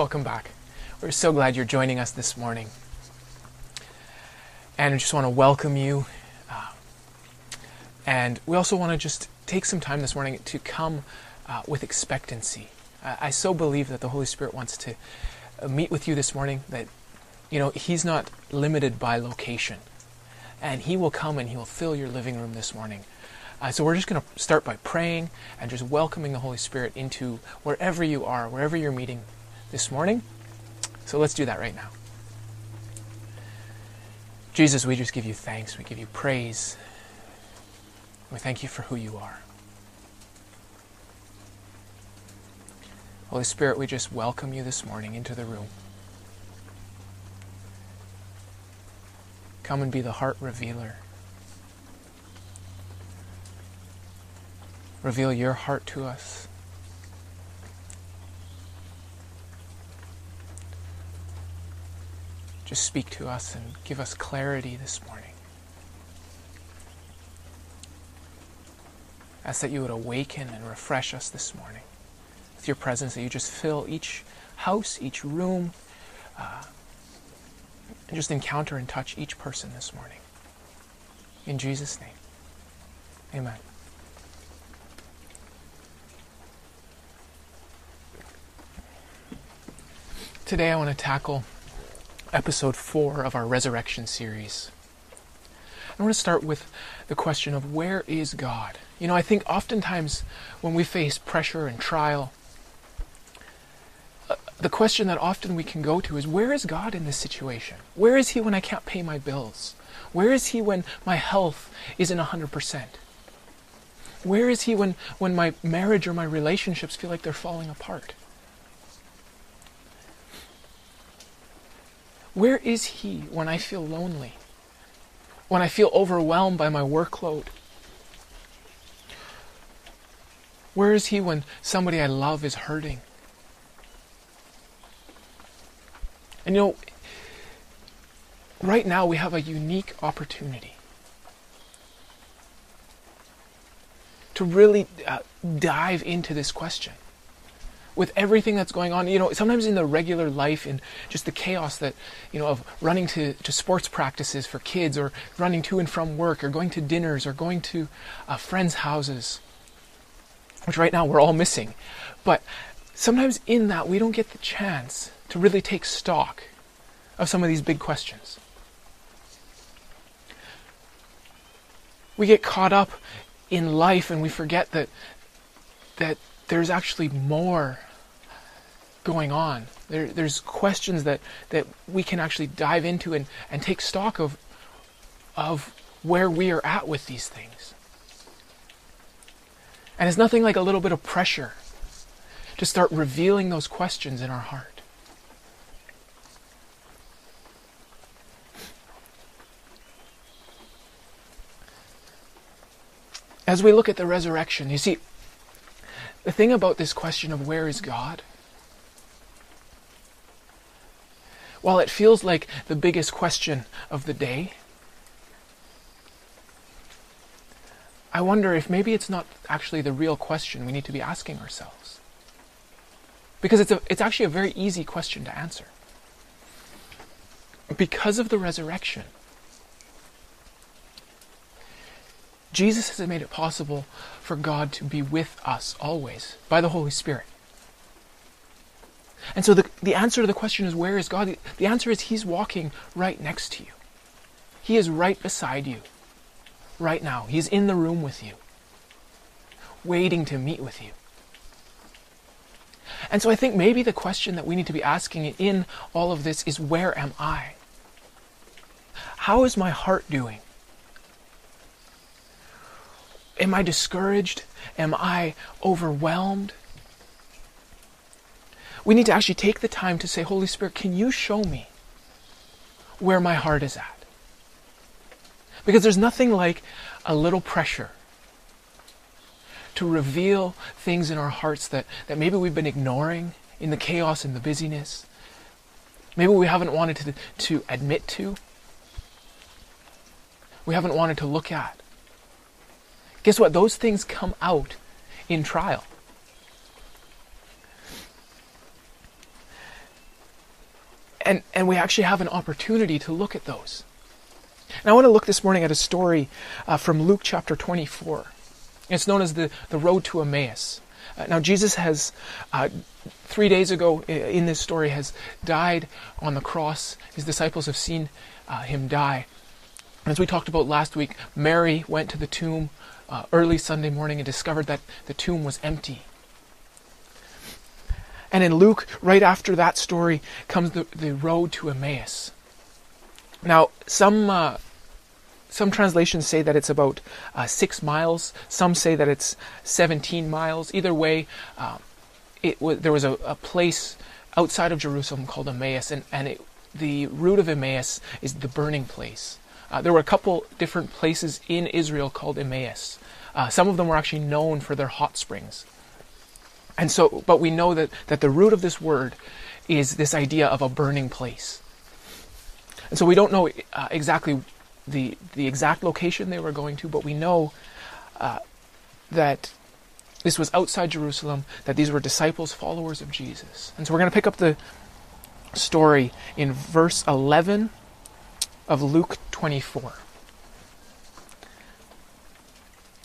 welcome back. We're so glad you're joining us this morning. And I just want to welcome you. Uh, and we also want to just take some time this morning to come uh, with expectancy. Uh, I so believe that the Holy Spirit wants to uh, meet with you this morning, that, you know, He's not limited by location. And He will come and He will fill your living room this morning. Uh, so we're just going to start by praying and just welcoming the Holy Spirit into wherever you are, wherever you're meeting this morning. So let's do that right now. Jesus, we just give you thanks. We give you praise. We thank you for who you are. Holy Spirit, we just welcome you this morning into the room. Come and be the heart revealer. Reveal your heart to us. Just speak to us and give us clarity this morning. Ask that you would awaken and refresh us this morning with your presence, that you just fill each house, each room, uh, and just encounter and touch each person this morning. In Jesus' name, amen. Today I want to tackle episode four of our resurrection series. I want to start with the question of where is God? You know, I think oftentimes when we face pressure and trial, uh, the question that often we can go to is where is God in this situation? Where is He when I can't pay my bills? Where is He when my health isn't 100%? Where is He when, when my marriage or my relationships feel like they're falling apart? Where is He when I feel lonely? When I feel overwhelmed by my workload? Where is He when somebody I love is hurting? And you know, right now we have a unique opportunity to really uh, dive into this question with everything that's going on, you know, sometimes in the regular life and just the chaos that, you know, of running to, to sports practices for kids or running to and from work or going to dinners or going to uh, friends' houses, which right now we're all missing. But sometimes in that, we don't get the chance to really take stock of some of these big questions. We get caught up in life and we forget that that there's actually more going on. There, there's questions that, that we can actually dive into and, and take stock of, of where we are at with these things. And it's nothing like a little bit of pressure to start revealing those questions in our heart. As we look at the resurrection, you see, the thing about this question of where is God, while it feels like the biggest question of the day, I wonder if maybe it's not actually the real question we need to be asking ourselves. Because it's, a, it's actually a very easy question to answer. Because of the resurrection, Jesus has made it possible for God to be with us always by the Holy Spirit. And so the, the answer to the question is where is God? The, the answer is He's walking right next to you. He is right beside you right now. He's in the room with you, waiting to meet with you. And so I think maybe the question that we need to be asking in all of this is where am I? How is my heart doing? Am I discouraged? Am I overwhelmed? We need to actually take the time to say, Holy Spirit, can you show me where my heart is at? Because there's nothing like a little pressure to reveal things in our hearts that, that maybe we've been ignoring in the chaos and the busyness. Maybe we haven't wanted to, to admit to. We haven't wanted to look at. Guess what? Those things come out in trial. And, and we actually have an opportunity to look at those. And I want to look this morning at a story uh, from Luke chapter 24. It's known as the, the road to Emmaus. Uh, now, Jesus has, uh, three days ago in this story, has died on the cross. His disciples have seen uh, him die. As we talked about last week, Mary went to the tomb uh, early Sunday morning and discovered that the tomb was empty. And in Luke, right after that story, comes the, the road to Emmaus. Now, some uh, some translations say that it's about uh, six miles. Some say that it's 17 miles. Either way, uh, it was, there was a, a, place outside of Jerusalem called Emmaus, and, and it, the root of Emmaus is the burning place. Uh, there were a couple different places in Israel called Emmaus. Uh, some of them were actually known for their hot springs. And so, but we know that, that the root of this word is this idea of a burning place. And so we don't know uh, exactly the, the exact location they were going to, but we know uh, that this was outside Jerusalem, that these were disciples, followers of Jesus. And so we're going to pick up the story in verse 11 of Luke 24.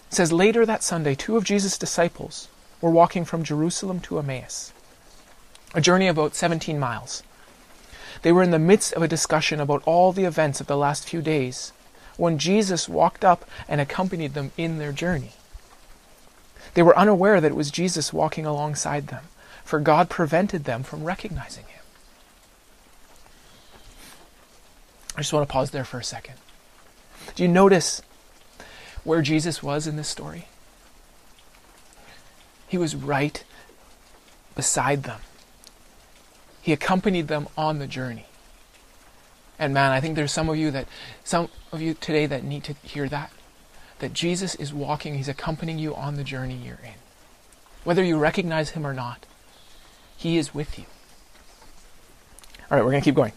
It says, Later that Sunday, two of Jesus' disciples were walking from Jerusalem to Emmaus, a journey of about 17 miles. They were in the midst of a discussion about all the events of the last few days when Jesus walked up and accompanied them in their journey. They were unaware that it was Jesus walking alongside them, for God prevented them from recognizing him. I just want to pause there for a second. Do you notice where Jesus was in this story? He was right beside them. He accompanied them on the journey. And man, I think there's some of you that some of you today that need to hear that. That Jesus is walking, he's accompanying you on the journey you're in. Whether you recognize him or not, he is with you. All right, we're going to keep going.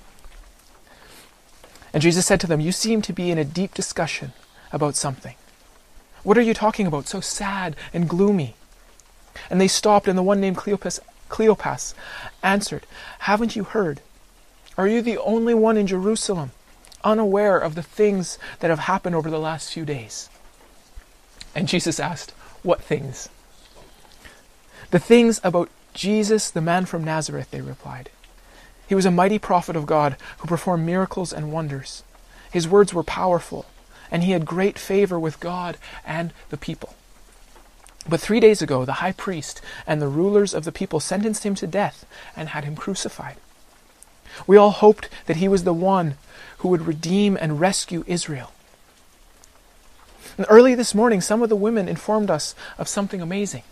And Jesus said to them, You seem to be in a deep discussion about something. What are you talking about, so sad and gloomy? And they stopped, and the one named Cleopas, Cleopas answered, Haven't you heard? Are you the only one in Jerusalem unaware of the things that have happened over the last few days? And Jesus asked, What things? The things about Jesus, the man from Nazareth, they replied. He was a mighty prophet of God who performed miracles and wonders. His words were powerful, and he had great favor with God and the people. But three days ago, the high priest and the rulers of the people sentenced him to death and had him crucified. We all hoped that he was the one who would redeem and rescue Israel. And early this morning, some of the women informed us of something amazing.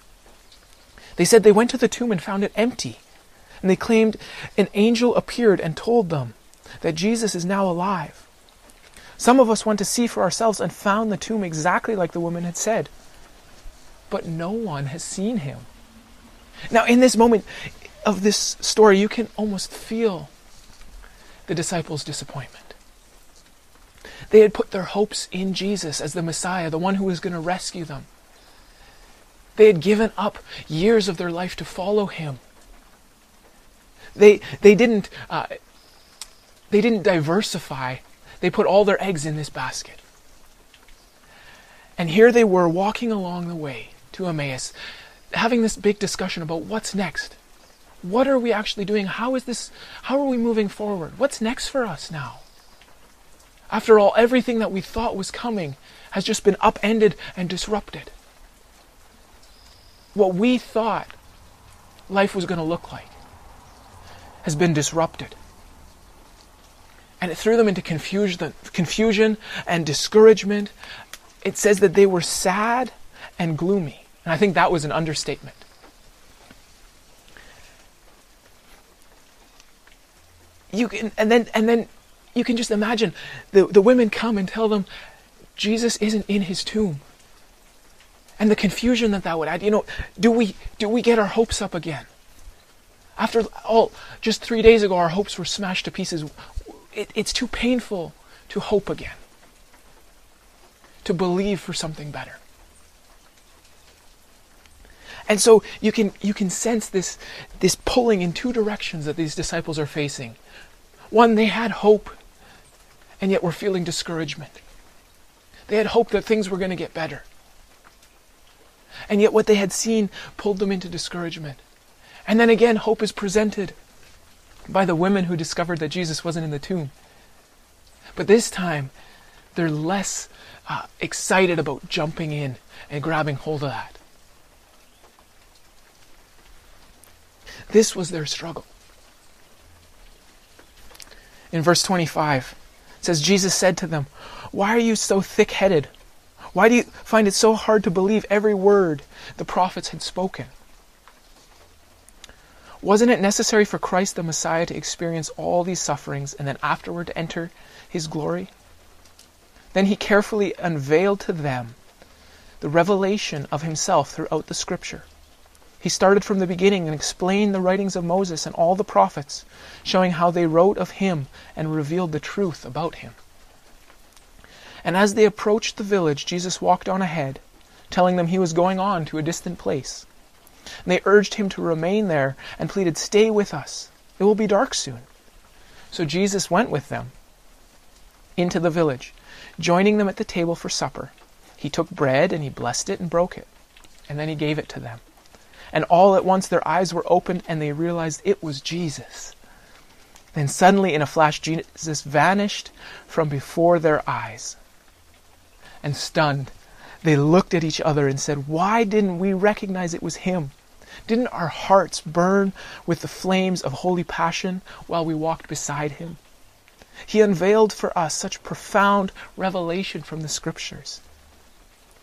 They said they went to the tomb and found it empty. And they claimed an angel appeared and told them that Jesus is now alive. Some of us went to see for ourselves and found the tomb exactly like the woman had said. But no one has seen him. Now, in this moment of this story, you can almost feel the disciples' disappointment. They had put their hopes in Jesus as the Messiah, the one who was going to rescue them. They had given up years of their life to follow him. They, they, didn't, uh, they didn't diversify. They put all their eggs in this basket. And here they were walking along the way to Emmaus, having this big discussion about what's next. What are we actually doing? How is this how are we moving forward? What's next for us now? After all, everything that we thought was coming has just been upended and disrupted. What we thought life was going to look like has been disrupted. And it threw them into confusion, confusion and discouragement. It says that they were sad and gloomy. And I think that was an understatement. You can, and then, and then you can just imagine the, the women come and tell them Jesus isn't in his tomb. And the confusion that that would add. You know, do we, do we get our hopes up again? After all, just three days ago, our hopes were smashed to pieces. It, it's too painful to hope again, to believe for something better. And so you can, you can sense this, this pulling in two directions that these disciples are facing. One, they had hope, and yet were feeling discouragement. They had hope that things were going to get better. And yet, what they had seen pulled them into discouragement. And then again, hope is presented by the women who discovered that Jesus wasn't in the tomb. But this time, they're less uh, excited about jumping in and grabbing hold of that. This was their struggle. In verse 25, it says, Jesus said to them, Why are you so thick headed? Why do you find it so hard to believe every word the prophets had spoken? Wasn't it necessary for Christ the Messiah to experience all these sufferings and then afterward to enter his glory? Then he carefully unveiled to them the revelation of himself throughout the scripture. He started from the beginning and explained the writings of Moses and all the prophets, showing how they wrote of him and revealed the truth about him. And as they approached the village, Jesus walked on ahead, telling them he was going on to a distant place. And they urged him to remain there and pleaded, Stay with us. It will be dark soon. So Jesus went with them into the village, joining them at the table for supper. He took bread and he blessed it and broke it. And then he gave it to them. And all at once their eyes were opened and they realized it was Jesus. Then suddenly, in a flash, Jesus vanished from before their eyes. And stunned, they looked at each other and said, Why didn't we recognize it was him? Didn't our hearts burn with the flames of holy passion while we walked beside him? He unveiled for us such profound revelation from the Scriptures.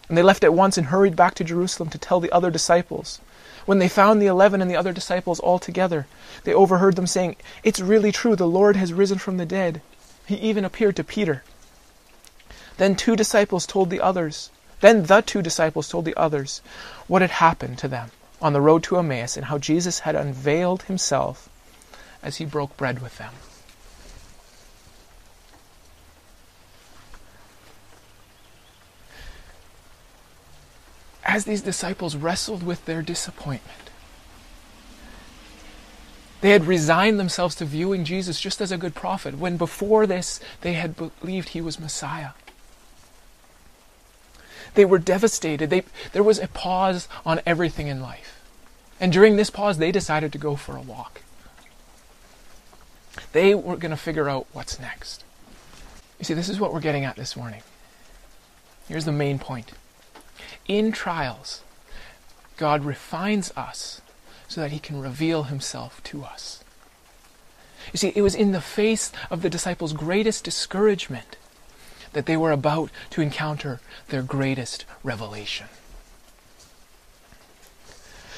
And they left at once and hurried back to Jerusalem to tell the other disciples. When they found the eleven and the other disciples all together, they overheard them saying, It's really true, the Lord has risen from the dead. He even appeared to Peter. Then two disciples told the others, then the two disciples told the others what had happened to them on the road to Emmaus and how Jesus had unveiled himself as he broke bread with them. As these disciples wrestled with their disappointment, they had resigned themselves to viewing Jesus just as a good prophet, when before this they had believed he was Messiah. They were devastated. They, there was a pause on everything in life. And during this pause, they decided to go for a walk. They were going to figure out what's next. You see, this is what we're getting at this morning. Here's the main point. In trials, God refines us so that he can reveal himself to us. You see, it was in the face of the disciples' greatest discouragement that they were about to encounter their greatest revelation.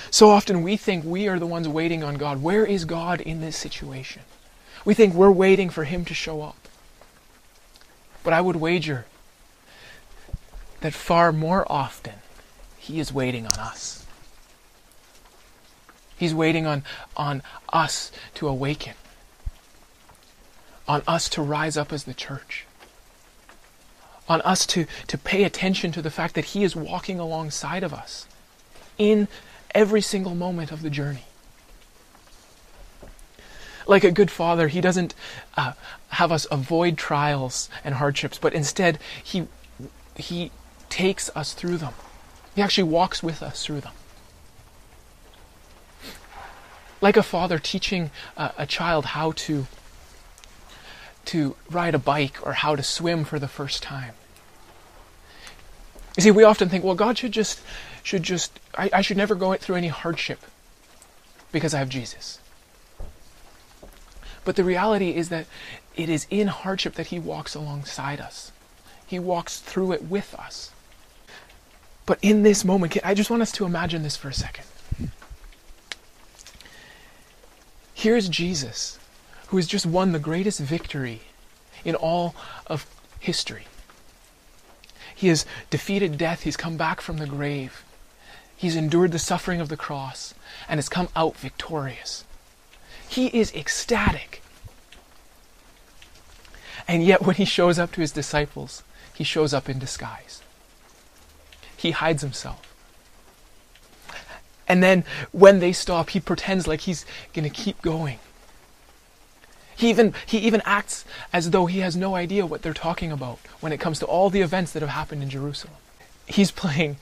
So often we think we are the ones waiting on God. Where is God in this situation? We think we're waiting for Him to show up. But I would wager that far more often He is waiting on us. He's waiting on, on us to awaken, on us to rise up as the church on us to, to pay attention to the fact that He is walking alongside of us in every single moment of the journey. Like a good father, He doesn't uh, have us avoid trials and hardships, but instead, He, he takes us through them. He actually walks with us through them. Like a father teaching uh, a child how to to ride a bike or how to swim for the first time. You see, we often think, well, God should just, should just, I, I should never go through any hardship because I have Jesus. But the reality is that it is in hardship that He walks alongside us. He walks through it with us. But in this moment, I just want us to imagine this for a second. Here's Jesus who has just won the greatest victory in all of history. He has defeated death, he's come back from the grave, he's endured the suffering of the cross, and has come out victorious. He is ecstatic. And yet, when he shows up to his disciples, he shows up in disguise. He hides himself. And then, when they stop, he pretends like he's going to keep going. He even, he even acts as though he has no idea what they're talking about when it comes to all the events that have happened in Jerusalem. He's playing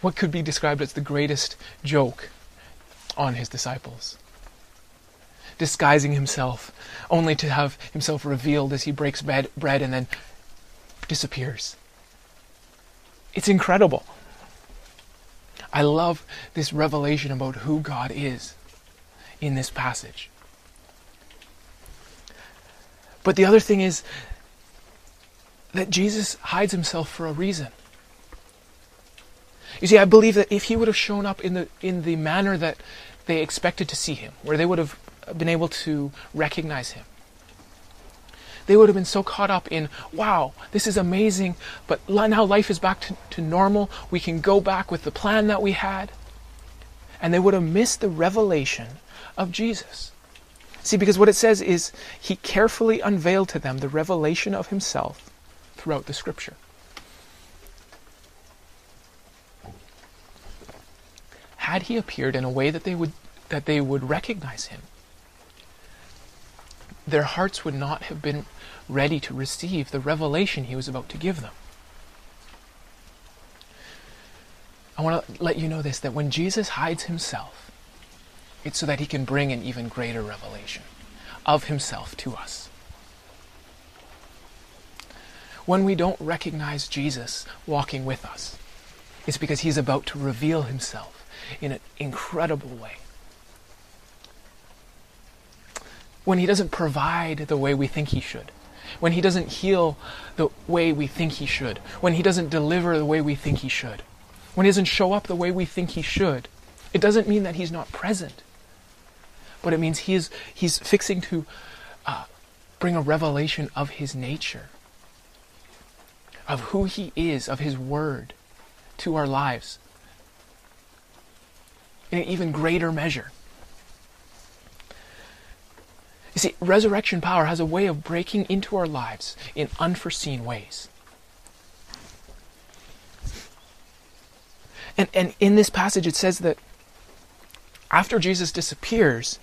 what could be described as the greatest joke on his disciples, disguising himself only to have himself revealed as he breaks bread, bread and then disappears. It's incredible. I love this revelation about who God is in this passage. But the other thing is that Jesus hides himself for a reason. You see, I believe that if he would have shown up in the in the manner that they expected to see him, where they would have been able to recognize him, they would have been so caught up in, wow, this is amazing, but now life is back to, to normal. We can go back with the plan that we had. And they would have missed the revelation of Jesus. See, because what it says is he carefully unveiled to them the revelation of himself throughout the scripture. Had he appeared in a way that they would that they would recognize him, their hearts would not have been ready to receive the revelation he was about to give them. I want to let you know this that when Jesus hides himself, it's so that he can bring an even greater revelation of himself to us. When we don't recognize Jesus walking with us, it's because he's about to reveal himself in an incredible way. When he doesn't provide the way we think he should, when he doesn't heal the way we think he should, when he doesn't deliver the way we think he should, when he doesn't show up the way we think he should, it doesn't mean that he's not present but it means he is, he's fixing to uh, bring a revelation of his nature, of who he is, of his word to our lives in an even greater measure. You see, resurrection power has a way of breaking into our lives in unforeseen ways. And, and in this passage, it says that after Jesus disappears,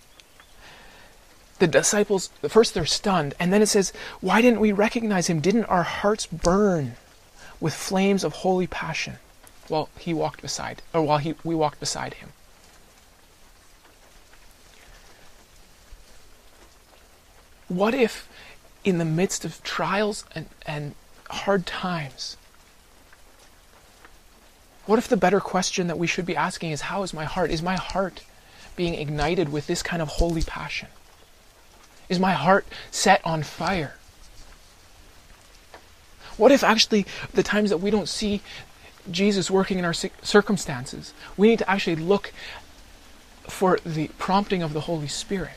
the disciples, first they're stunned, and then it says, Why didn't we recognize him? Didn't our hearts burn with flames of holy passion while he walked beside, or while he, we walked beside him? What if, in the midst of trials and, and hard times, what if the better question that we should be asking is, How is my heart? Is my heart being ignited with this kind of holy passion? Is my heart set on fire? What if actually the times that we don't see Jesus working in our circumstances, we need to actually look for the prompting of the Holy Spirit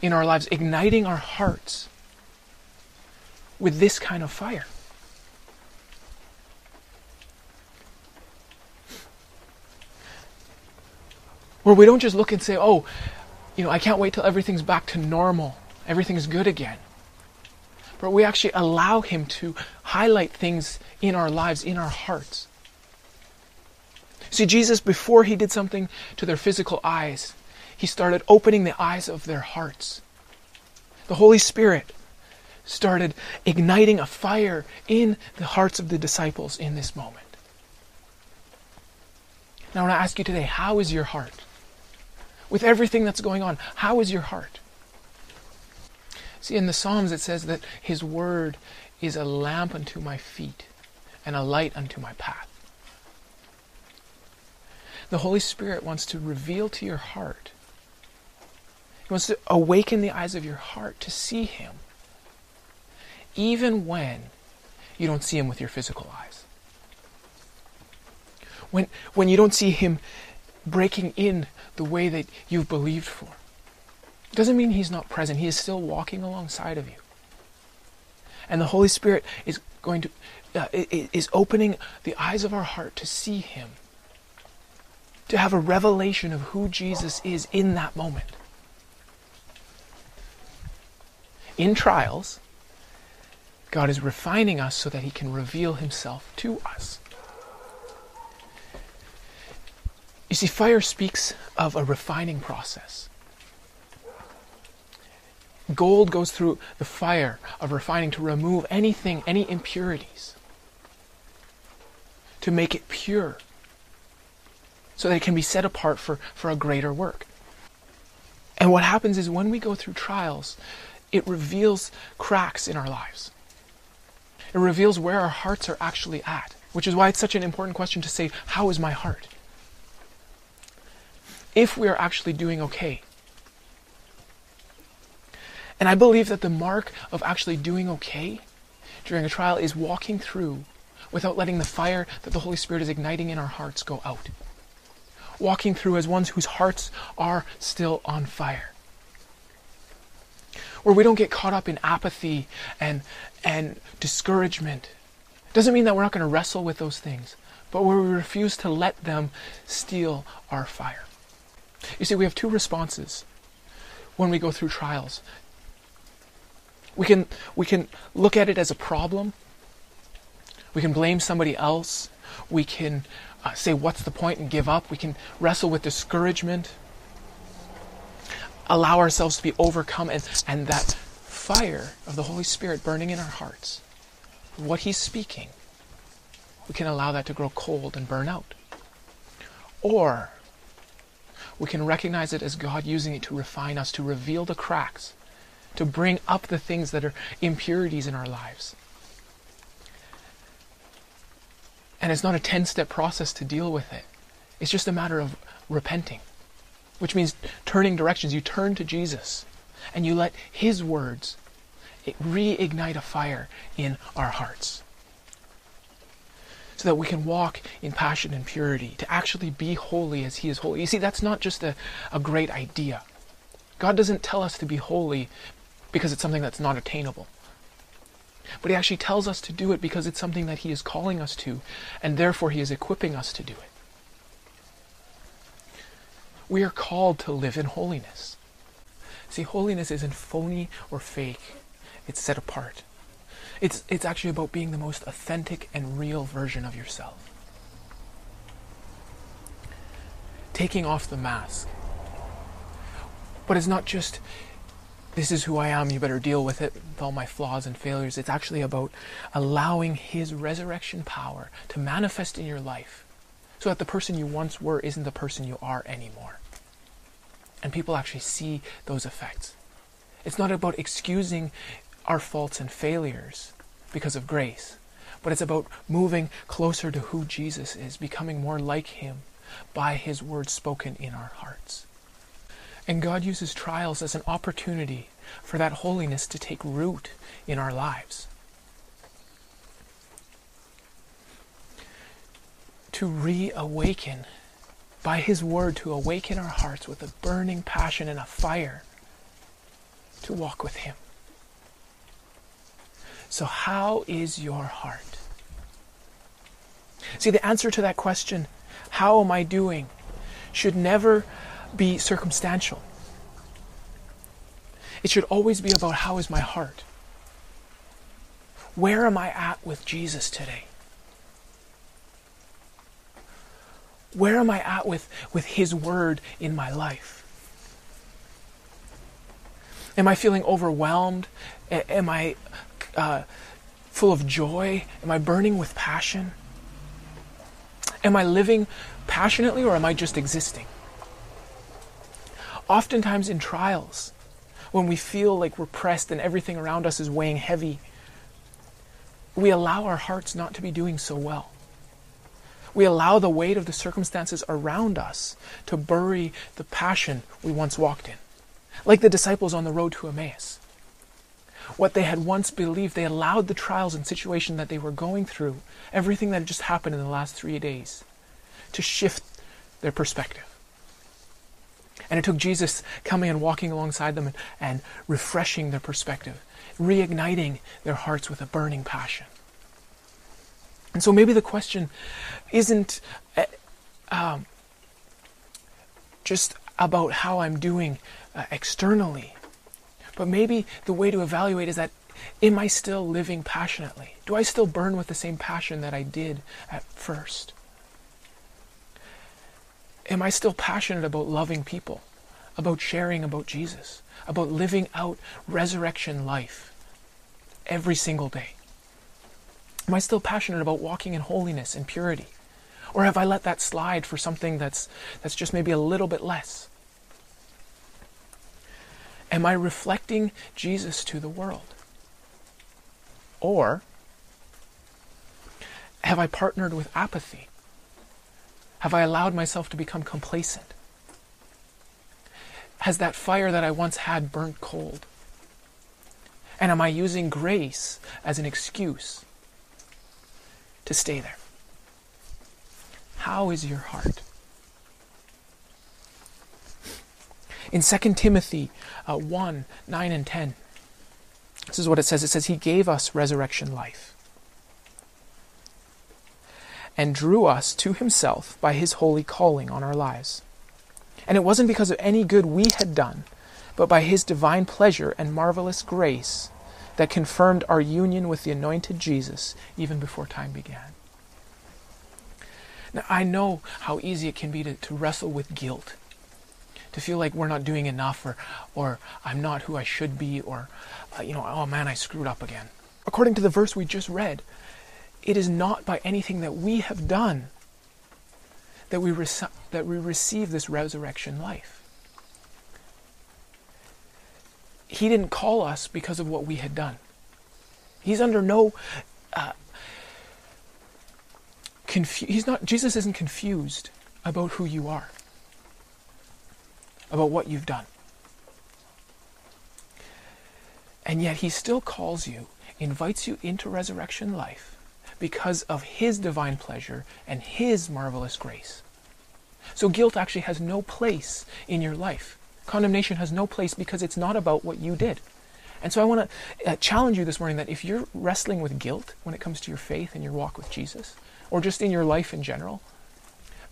in our lives, igniting our hearts with this kind of fire? Where we don't just look and say, oh, you know, I can't wait till everything's back to normal, everything's good again. But we actually allow Him to highlight things in our lives, in our hearts. See, Jesus, before He did something to their physical eyes, He started opening the eyes of their hearts. The Holy Spirit started igniting a fire in the hearts of the disciples in this moment. Now, I want to ask you today how is your heart? With everything that's going on. How is your heart? See, in the Psalms it says that His Word is a lamp unto my feet and a light unto my path. The Holy Spirit wants to reveal to your heart. He wants to awaken the eyes of your heart to see Him, even when you don't see Him with your physical eyes. When, when you don't see Him breaking in the way that you've believed for. It doesn't mean He's not present. He is still walking alongside of you. And the Holy Spirit is going to uh, is opening the eyes of our heart to see Him, to have a revelation of who Jesus is in that moment. In trials, God is refining us so that He can reveal Himself to us. You see, fire speaks of a refining process. Gold goes through the fire of refining to remove anything, any impurities, to make it pure, so that it can be set apart for, for a greater work. And what happens is when we go through trials, it reveals cracks in our lives. It reveals where our hearts are actually at, which is why it's such an important question to say, How is my heart? If we are actually doing okay, and I believe that the mark of actually doing okay during a trial is walking through without letting the fire that the Holy Spirit is igniting in our hearts go out. Walking through as ones whose hearts are still on fire. Where we don't get caught up in apathy and, and discouragement. Doesn't mean that we're not going to wrestle with those things, but where we refuse to let them steal our fire. You see, we have two responses when we go through trials we can, we can look at it as a problem. We can blame somebody else. We can uh, say, What's the point? and give up. We can wrestle with discouragement. Allow ourselves to be overcome, and, and that fire of the Holy Spirit burning in our hearts, what He's speaking, we can allow that to grow cold and burn out. Or we can recognize it as God using it to refine us, to reveal the cracks to bring up the things that are impurities in our lives. And it's not a 10 step process to deal with it, it's just a matter of repenting, which means turning directions. You turn to Jesus and you let His words reignite a fire in our hearts. So that we can walk in passion and purity, to actually be holy as He is holy. You see, that's not just a, a great idea. God doesn't tell us to be holy because it's something that's not attainable. But he actually tells us to do it because it's something that he is calling us to, and therefore he is equipping us to do it. We are called to live in holiness. See, holiness isn't phony or fake, it's set apart. It's, it's actually about being the most authentic and real version of yourself. Taking off the mask. But it's not just this is who I am, you better deal with it, with all my flaws and failures. It's actually about allowing His resurrection power to manifest in your life so that the person you once were isn't the person you are anymore. And people actually see those effects. It's not about excusing our faults and failures because of grace, but it's about moving closer to who Jesus is, becoming more like Him by His words spoken in our hearts. And God uses trials as an opportunity for that holiness to take root in our lives. To reawaken, by His Word, to awaken our hearts with a burning passion and a fire to walk with Him. So, how is your heart? See, the answer to that question, how am I doing, should never be circumstantial. It should always be about how is my heart? Where am I at with Jesus today? Where am I at with, with His Word in my life? Am I feeling overwhelmed? Am I uh, full of joy? Am I burning with passion? Am I living passionately or am I just existing? Oftentimes in trials, when we feel like we're pressed and everything around us is weighing heavy, we allow our hearts not to be doing so well. We allow the weight of the circumstances around us to bury the passion we once walked in. Like the disciples on the road to Emmaus. What they had once believed, they allowed the trials and situation that they were going through, everything that had just happened in the last three days, to shift their perspective. And it took Jesus coming and walking alongside them and, and refreshing their perspective, reigniting their hearts with a burning passion. And so maybe the question isn't uh, um, just about how I'm doing uh, externally, but maybe the way to evaluate is that am I still living passionately? Do I still burn with the same passion that I did at first? Am I still passionate about loving people? about sharing about Jesus, about living out resurrection life every single day? Am I still passionate about walking in holiness and purity? Or have I let that slide for something that's, that's just maybe a little bit less? Am I reflecting Jesus to the world? Or have I partnered with apathy? Have I allowed myself to become complacent? Has that fire that I once had burnt cold? And am I using grace as an excuse to stay there? How is your heart? In 2 Timothy uh, 1 9 and 10, this is what it says it says, He gave us resurrection life and drew us to Himself by His holy calling on our lives. And it wasn't because of any good we had done, but by His divine pleasure and marvelous grace that confirmed our union with the anointed Jesus even before time began. Now, I know how easy it can be to, to wrestle with guilt to feel like we're not doing enough or or I'm not who I should be or uh, you know oh man I screwed up again. According to the verse we just read, it is not by anything that we have done that we rec- that we receive this resurrection life. He didn't call us because of what we had done. He's under no uh, confu- he's not Jesus isn't confused about who you are about what you've done. And yet he still calls you, invites you into resurrection life because of his divine pleasure and his marvelous grace. So guilt actually has no place in your life. Condemnation has no place because it's not about what you did. And so I want to uh, challenge you this morning that if you're wrestling with guilt when it comes to your faith and your walk with Jesus, or just in your life in general,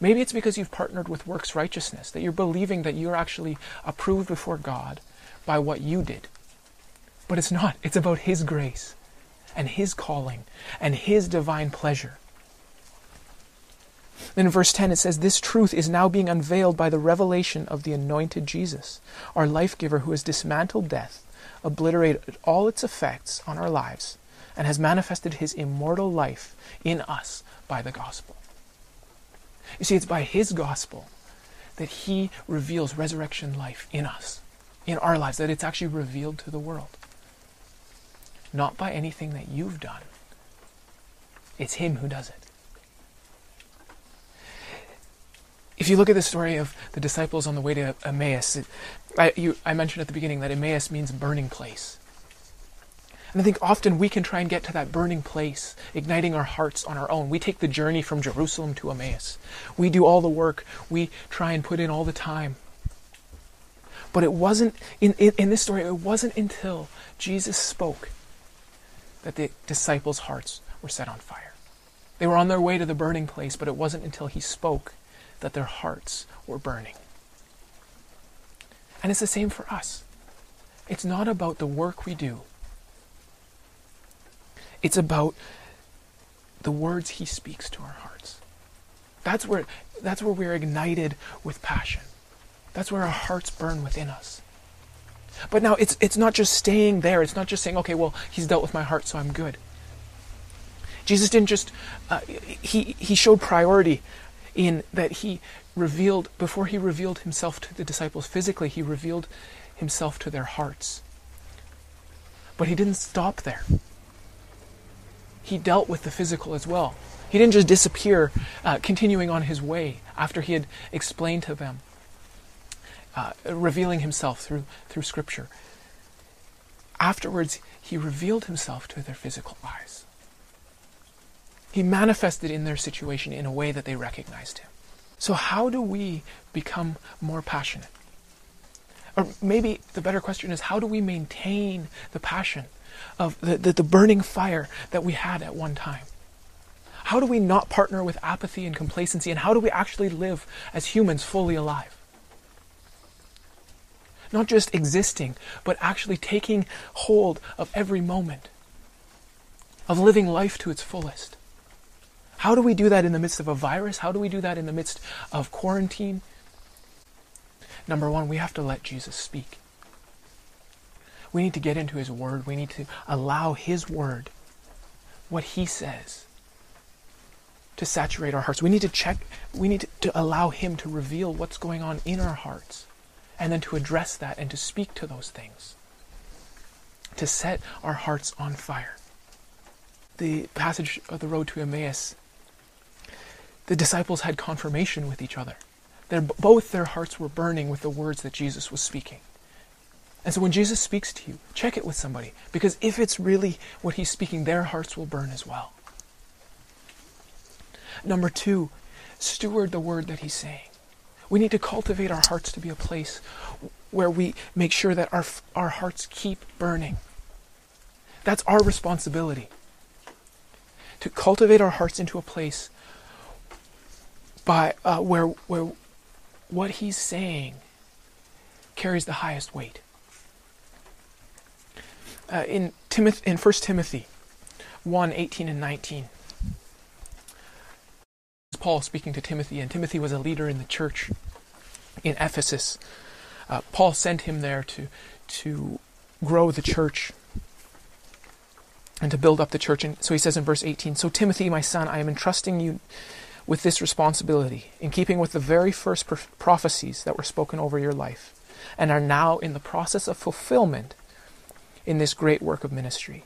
Maybe it's because you've partnered with works righteousness, that you're believing that you're actually approved before God by what you did. But it's not. It's about His grace and His calling and His divine pleasure. Then in verse 10 it says, This truth is now being unveiled by the revelation of the anointed Jesus, our life giver who has dismantled death, obliterated all its effects on our lives, and has manifested his immortal life in us by the gospel. You see, it's by His gospel that He reveals resurrection life in us, in our lives, that it's actually revealed to the world. Not by anything that you've done, it's Him who does it. If you look at the story of the disciples on the way to Emmaus, I, you, I mentioned at the beginning that Emmaus means burning place. And I think often we can try and get to that burning place, igniting our hearts on our own. We take the journey from Jerusalem to Emmaus. We do all the work. We try and put in all the time. But it wasn't, in, in, in this story, it wasn't until Jesus spoke that the disciples' hearts were set on fire. They were on their way to the burning place, but it wasn't until he spoke that their hearts were burning. And it's the same for us. It's not about the work we do, it's about the words he speaks to our hearts. That's where, that's where we're ignited with passion. That's where our hearts burn within us. But now it's, it's not just staying there. It's not just saying, okay, well, he's dealt with my heart, so I'm good. Jesus didn't just, uh, he, he showed priority in that he revealed, before he revealed himself to the disciples physically, he revealed himself to their hearts. But he didn't stop there he dealt with the physical as well. He didn't just disappear, uh, continuing on his way after he had explained to them, uh, revealing himself through, through Scripture. Afterwards, he revealed himself to their physical eyes. He manifested in their situation in a way that they recognized him. So, how do we become more passionate? Or maybe the better question is how do we maintain the passion of the, the, the burning fire that we had at one time? How do we not partner with apathy and complacency? And how do we actually live as humans fully alive? Not just existing, but actually taking hold of every moment, of living life to its fullest. How do we do that in the midst of a virus? How do we do that in the midst of quarantine? Number one, we have to let Jesus speak. We need to get into His Word. We need to allow His Word, what He says, to saturate our hearts. We need to check, we need to, allow Him to reveal what's going on in our hearts and then to address that and to speak to those things, to set our hearts on fire. The passage of the road to Emmaus, the disciples had confirmation with each other. Their, both their hearts were burning with the words that Jesus was speaking. And so when Jesus speaks to you, check it with somebody, because if it's really what he's speaking, their hearts will burn as well. Number two, steward the word that he's saying. We need to cultivate our hearts to be a place where we make sure that our, our hearts keep burning. That's our responsibility. To cultivate our hearts into a place by uh, where where what he's saying carries the highest weight. Uh, in Timothy, in 1 Timothy 1, 18 and 19, Paul speaking to Timothy, and Timothy was a leader in the church in Ephesus. Uh, Paul sent him there to, to grow the church and to build up the church. And so he says in verse 18 So, Timothy, my son, I am entrusting you with this responsibility, in keeping with the very first prophecies that were spoken over your life, and are now in the process of fulfillment in this great work of ministry.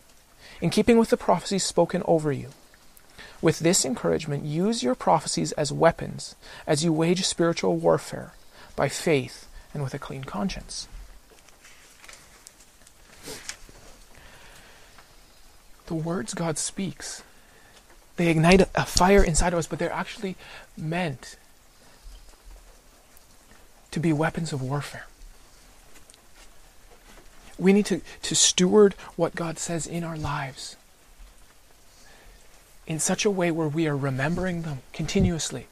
In keeping with the prophecies spoken over you, with this encouragement, use your prophecies as weapons as you wage spiritual warfare by faith and with a clean conscience. The words God speaks, they ignite a fire inside of us, but they're actually meant to be weapons of warfare. We need to, to steward what God says in our lives in such a way where we are remembering them continuously.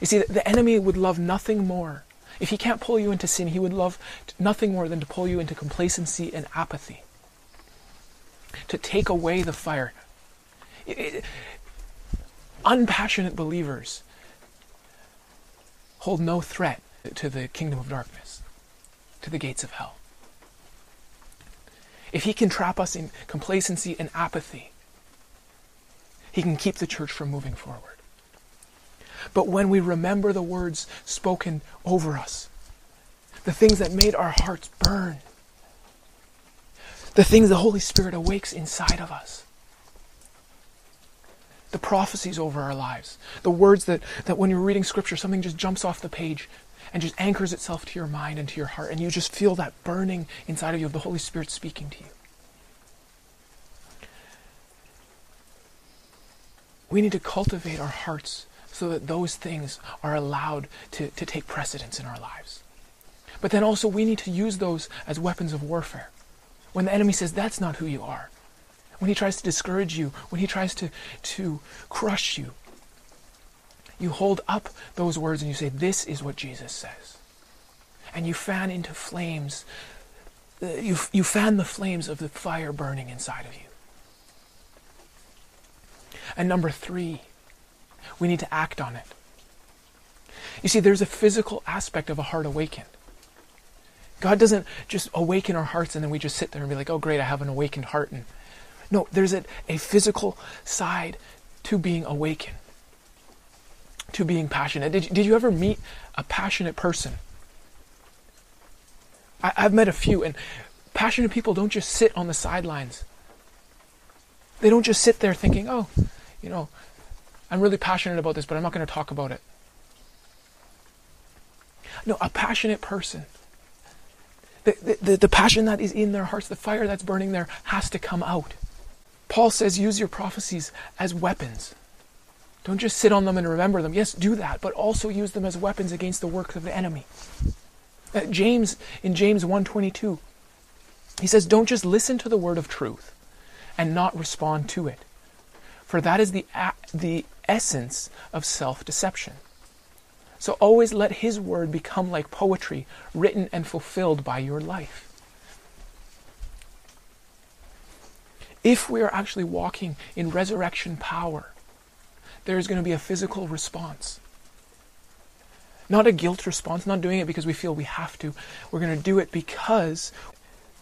You see, the enemy would love nothing more. If he can't pull you into sin, he would love nothing more than to pull you into complacency and apathy. To take away the fire. It, it, unpassionate believers hold no threat to the kingdom of darkness, to the gates of hell. If he can trap us in complacency and apathy, he can keep the church from moving forward. But when we remember the words spoken over us, the things that made our hearts burn, the things the Holy Spirit awakes inside of us, the prophecies over our lives, the words that, that when you're reading Scripture, something just jumps off the page and just anchors itself to your mind and to your heart, and you just feel that burning inside of you of the Holy Spirit speaking to you. We need to cultivate our hearts so that those things are allowed to, to take precedence in our lives. But then also, we need to use those as weapons of warfare. When the enemy says, That's not who you are, when he tries to discourage you, when he tries to, to crush you, you hold up those words and you say, This is what Jesus says. And you fan into flames, uh, you, you fan the flames of the fire burning inside of you. And number three, we need to act on it. You see, there's a physical aspect of a heart awakened. God doesn't just awaken our hearts and then we just sit there and be like, oh, great, I have an awakened heart. And no, there's a, a physical side to being awakened, to being passionate. Did, did you ever meet a passionate person? I, I've met a few, and passionate people don't just sit on the sidelines. They don't just sit there thinking, oh, you know, I'm really passionate about this, but I'm not going to talk about it. No, a passionate person. The, the, the, passion that is in their hearts, the fire that's burning there, has to come out. Paul says, use your prophecies as weapons. Don't just sit on them and remember them. Yes, do that, but also use them as weapons against the work of the enemy. Uh, James, in James 1.22, he says, don't just listen to the word of truth and not respond to it for that is the, the essence of self deception. So always let His word become like poetry, written and fulfilled by your life. If we are actually walking in resurrection power, there is going to be a physical response. Not a guilt response, not doing it because we feel we have to. We're going to do it because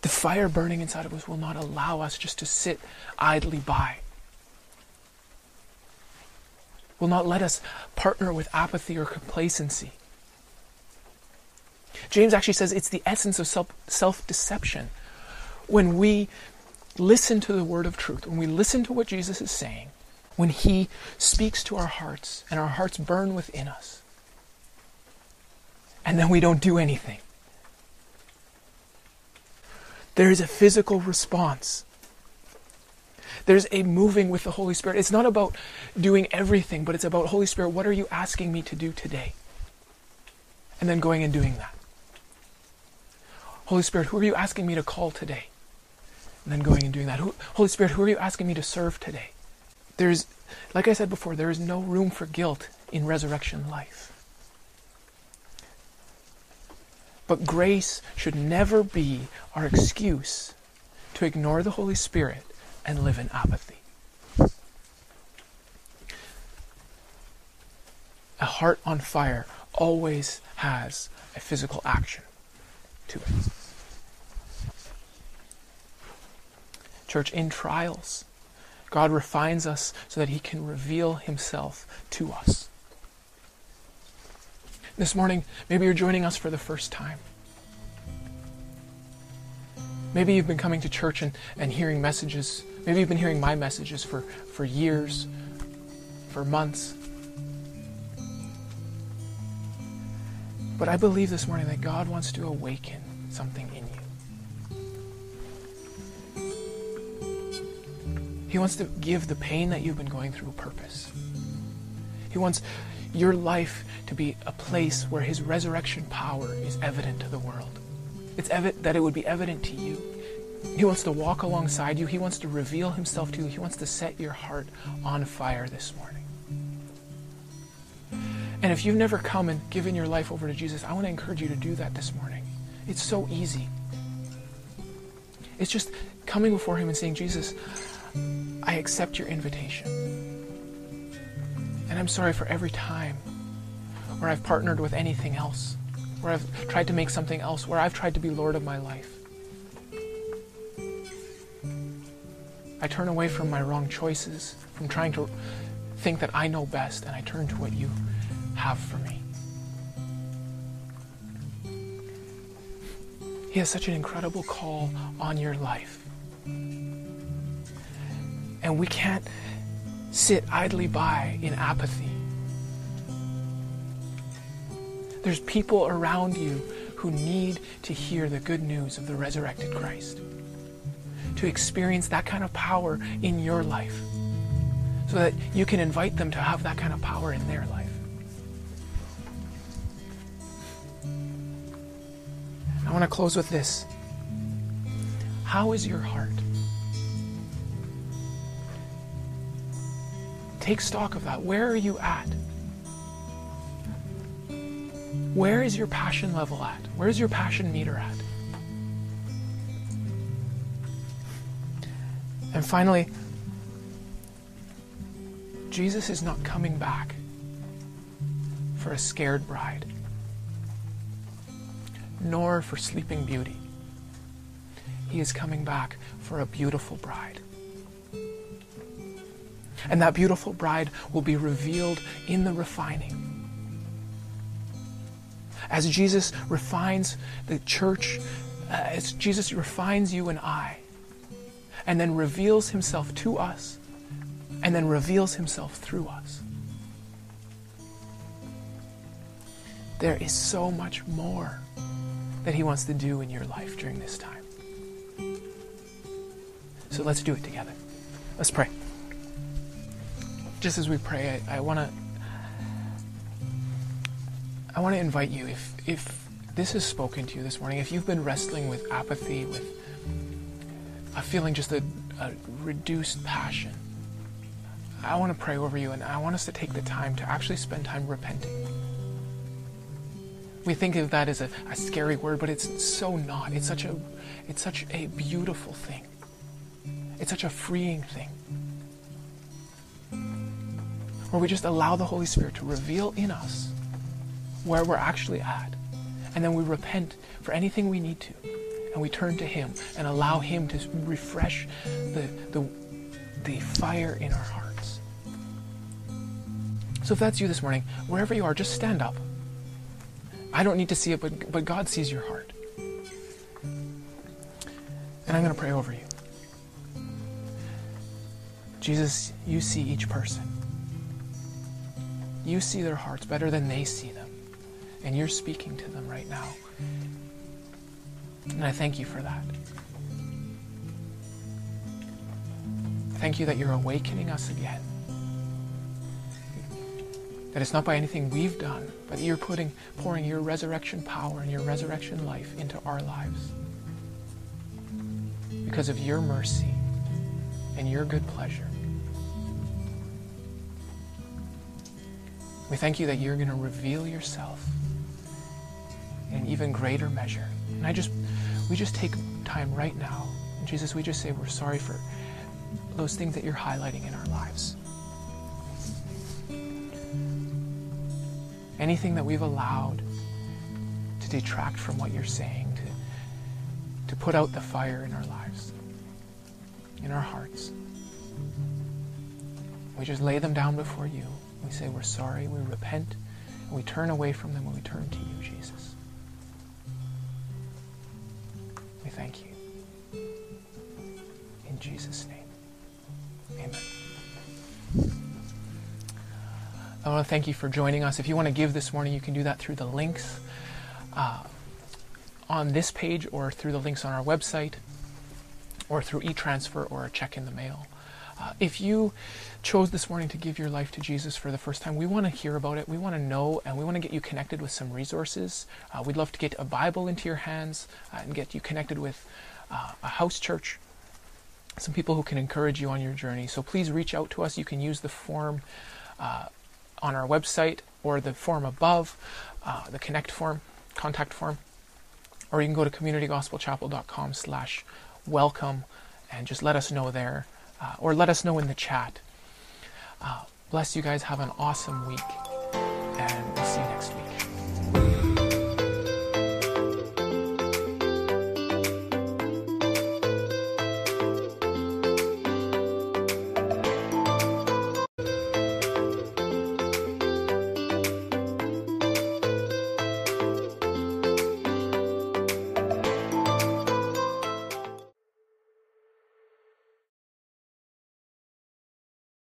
the fire burning inside of us will not allow us just to sit idly by. Will not let us partner with apathy or complacency. James actually says it's the essence of self deception. When we listen to the word of truth, when we listen to what Jesus is saying, when he speaks to our hearts and our hearts burn within us, and then we don't do anything. There is a physical response. There's a moving with the Holy Spirit. It's not about doing everything, but it's about Holy Spirit, what are you asking me to do today? And then going and doing that. Holy Spirit, who are you asking me to call today? And then going and doing that. Holy Spirit, who are you asking me to serve today? There's, like I said before, there is no room for guilt in resurrection life. But grace should never be our excuse to ignore the Holy Spirit and live in apathy. A heart on fire always has a physical action to it. Church, in trials, God refines us so that He can reveal Himself to us. This morning, maybe you're joining us for the first time. Maybe you've been coming to church and, and hearing messages. Maybe you've been hearing my messages for, for years, for months. But I believe this morning that God wants to awaken something in you. He wants to give the pain that you've been going through a purpose. He wants your life to be a place where His resurrection power is evident to the world. It's evi- that it would be evident to you. He wants to walk alongside you. He wants to reveal Himself to you. He wants to set your heart on fire this morning. And if you've never come and given your life over to Jesus, I want to encourage you to do that this morning. It's so easy. It's just coming before Him and saying, Jesus, I accept your invitation. And I'm sorry for every time where I've partnered with anything else, where I've tried to make something else, where I've tried to be Lord of my life. I turn away from my wrong choices, from trying to think that I know best, and I turn to what you have for me. He has such an incredible call on your life. And we can't sit idly by in apathy. There's people around you who need to hear the good news of the resurrected Christ, to experience that kind of power in your life, so that you can invite them to have that kind of power in their life. I want to close with this. How is your heart? Take stock of that. Where are you at? Where is your passion level at? Where's your passion meter at? And finally, Jesus is not coming back for a scared bride nor for sleeping beauty. He is coming back for a beautiful bride. And that beautiful bride will be revealed in the refining. As Jesus refines the church, uh, as Jesus refines you and I, and then reveals himself to us, and then reveals himself through us. There is so much more that He wants to do in your life during this time. So let's do it together. Let's pray. Just as we pray, I, want to I want to invite you if if this has spoken to you this morning, if you've been wrestling with apathy, with a feeling just a, a reduced passion, I want to pray over you and I want us to take the time to actually spend time repenting. We think of that as a, a scary word, but it's so not. It's such a it's such a beautiful thing. It's such a freeing thing. Where we just allow the Holy Spirit to reveal in us where we're actually at. And then we repent for anything we need to. And we turn to Him and allow Him to refresh the, the, the fire in our hearts. So if that's you this morning, wherever you are, just stand up. I don't need to see it, but, but God sees your heart. And I'm going to pray over you. Jesus, you see each person. You see their hearts better than they see them. And you're speaking to them right now. And I thank you for that. Thank you that you're awakening us again. That it's not by anything we've done, but you're putting, pouring your resurrection power and your resurrection life into our lives. Because of your mercy and your good pleasure. We thank you that you're going to reveal yourself in even greater measure. And I just, we just take time right now. And Jesus, we just say we're sorry for those things that you're highlighting in our lives. Anything that we've allowed to detract from what you're saying, to, to put out the fire in our lives, in our hearts. We just lay them down before you. We say we're sorry, we repent, and we turn away from them and we turn to you, Jesus. We thank you. In Jesus' name. Amen. I want to thank you for joining us. If you want to give this morning, you can do that through the links uh, on this page or through the links on our website or through e-transfer or a check in the mail. Uh, if you chose this morning to give your life to Jesus for the first time, we want to hear about it. We want to know and we want to get you connected with some resources. Uh, we'd love to get a Bible into your hands uh, and get you connected with uh, a house church, some people who can encourage you on your journey. So please reach out to us. You can use the form uh, on our website or the form above, uh, the connect form, contact form, or you can go to communitygospelchapel.com slash welcome and just let us know there uh, or let us know in the chat. Uh, bless you guys. Have an awesome week.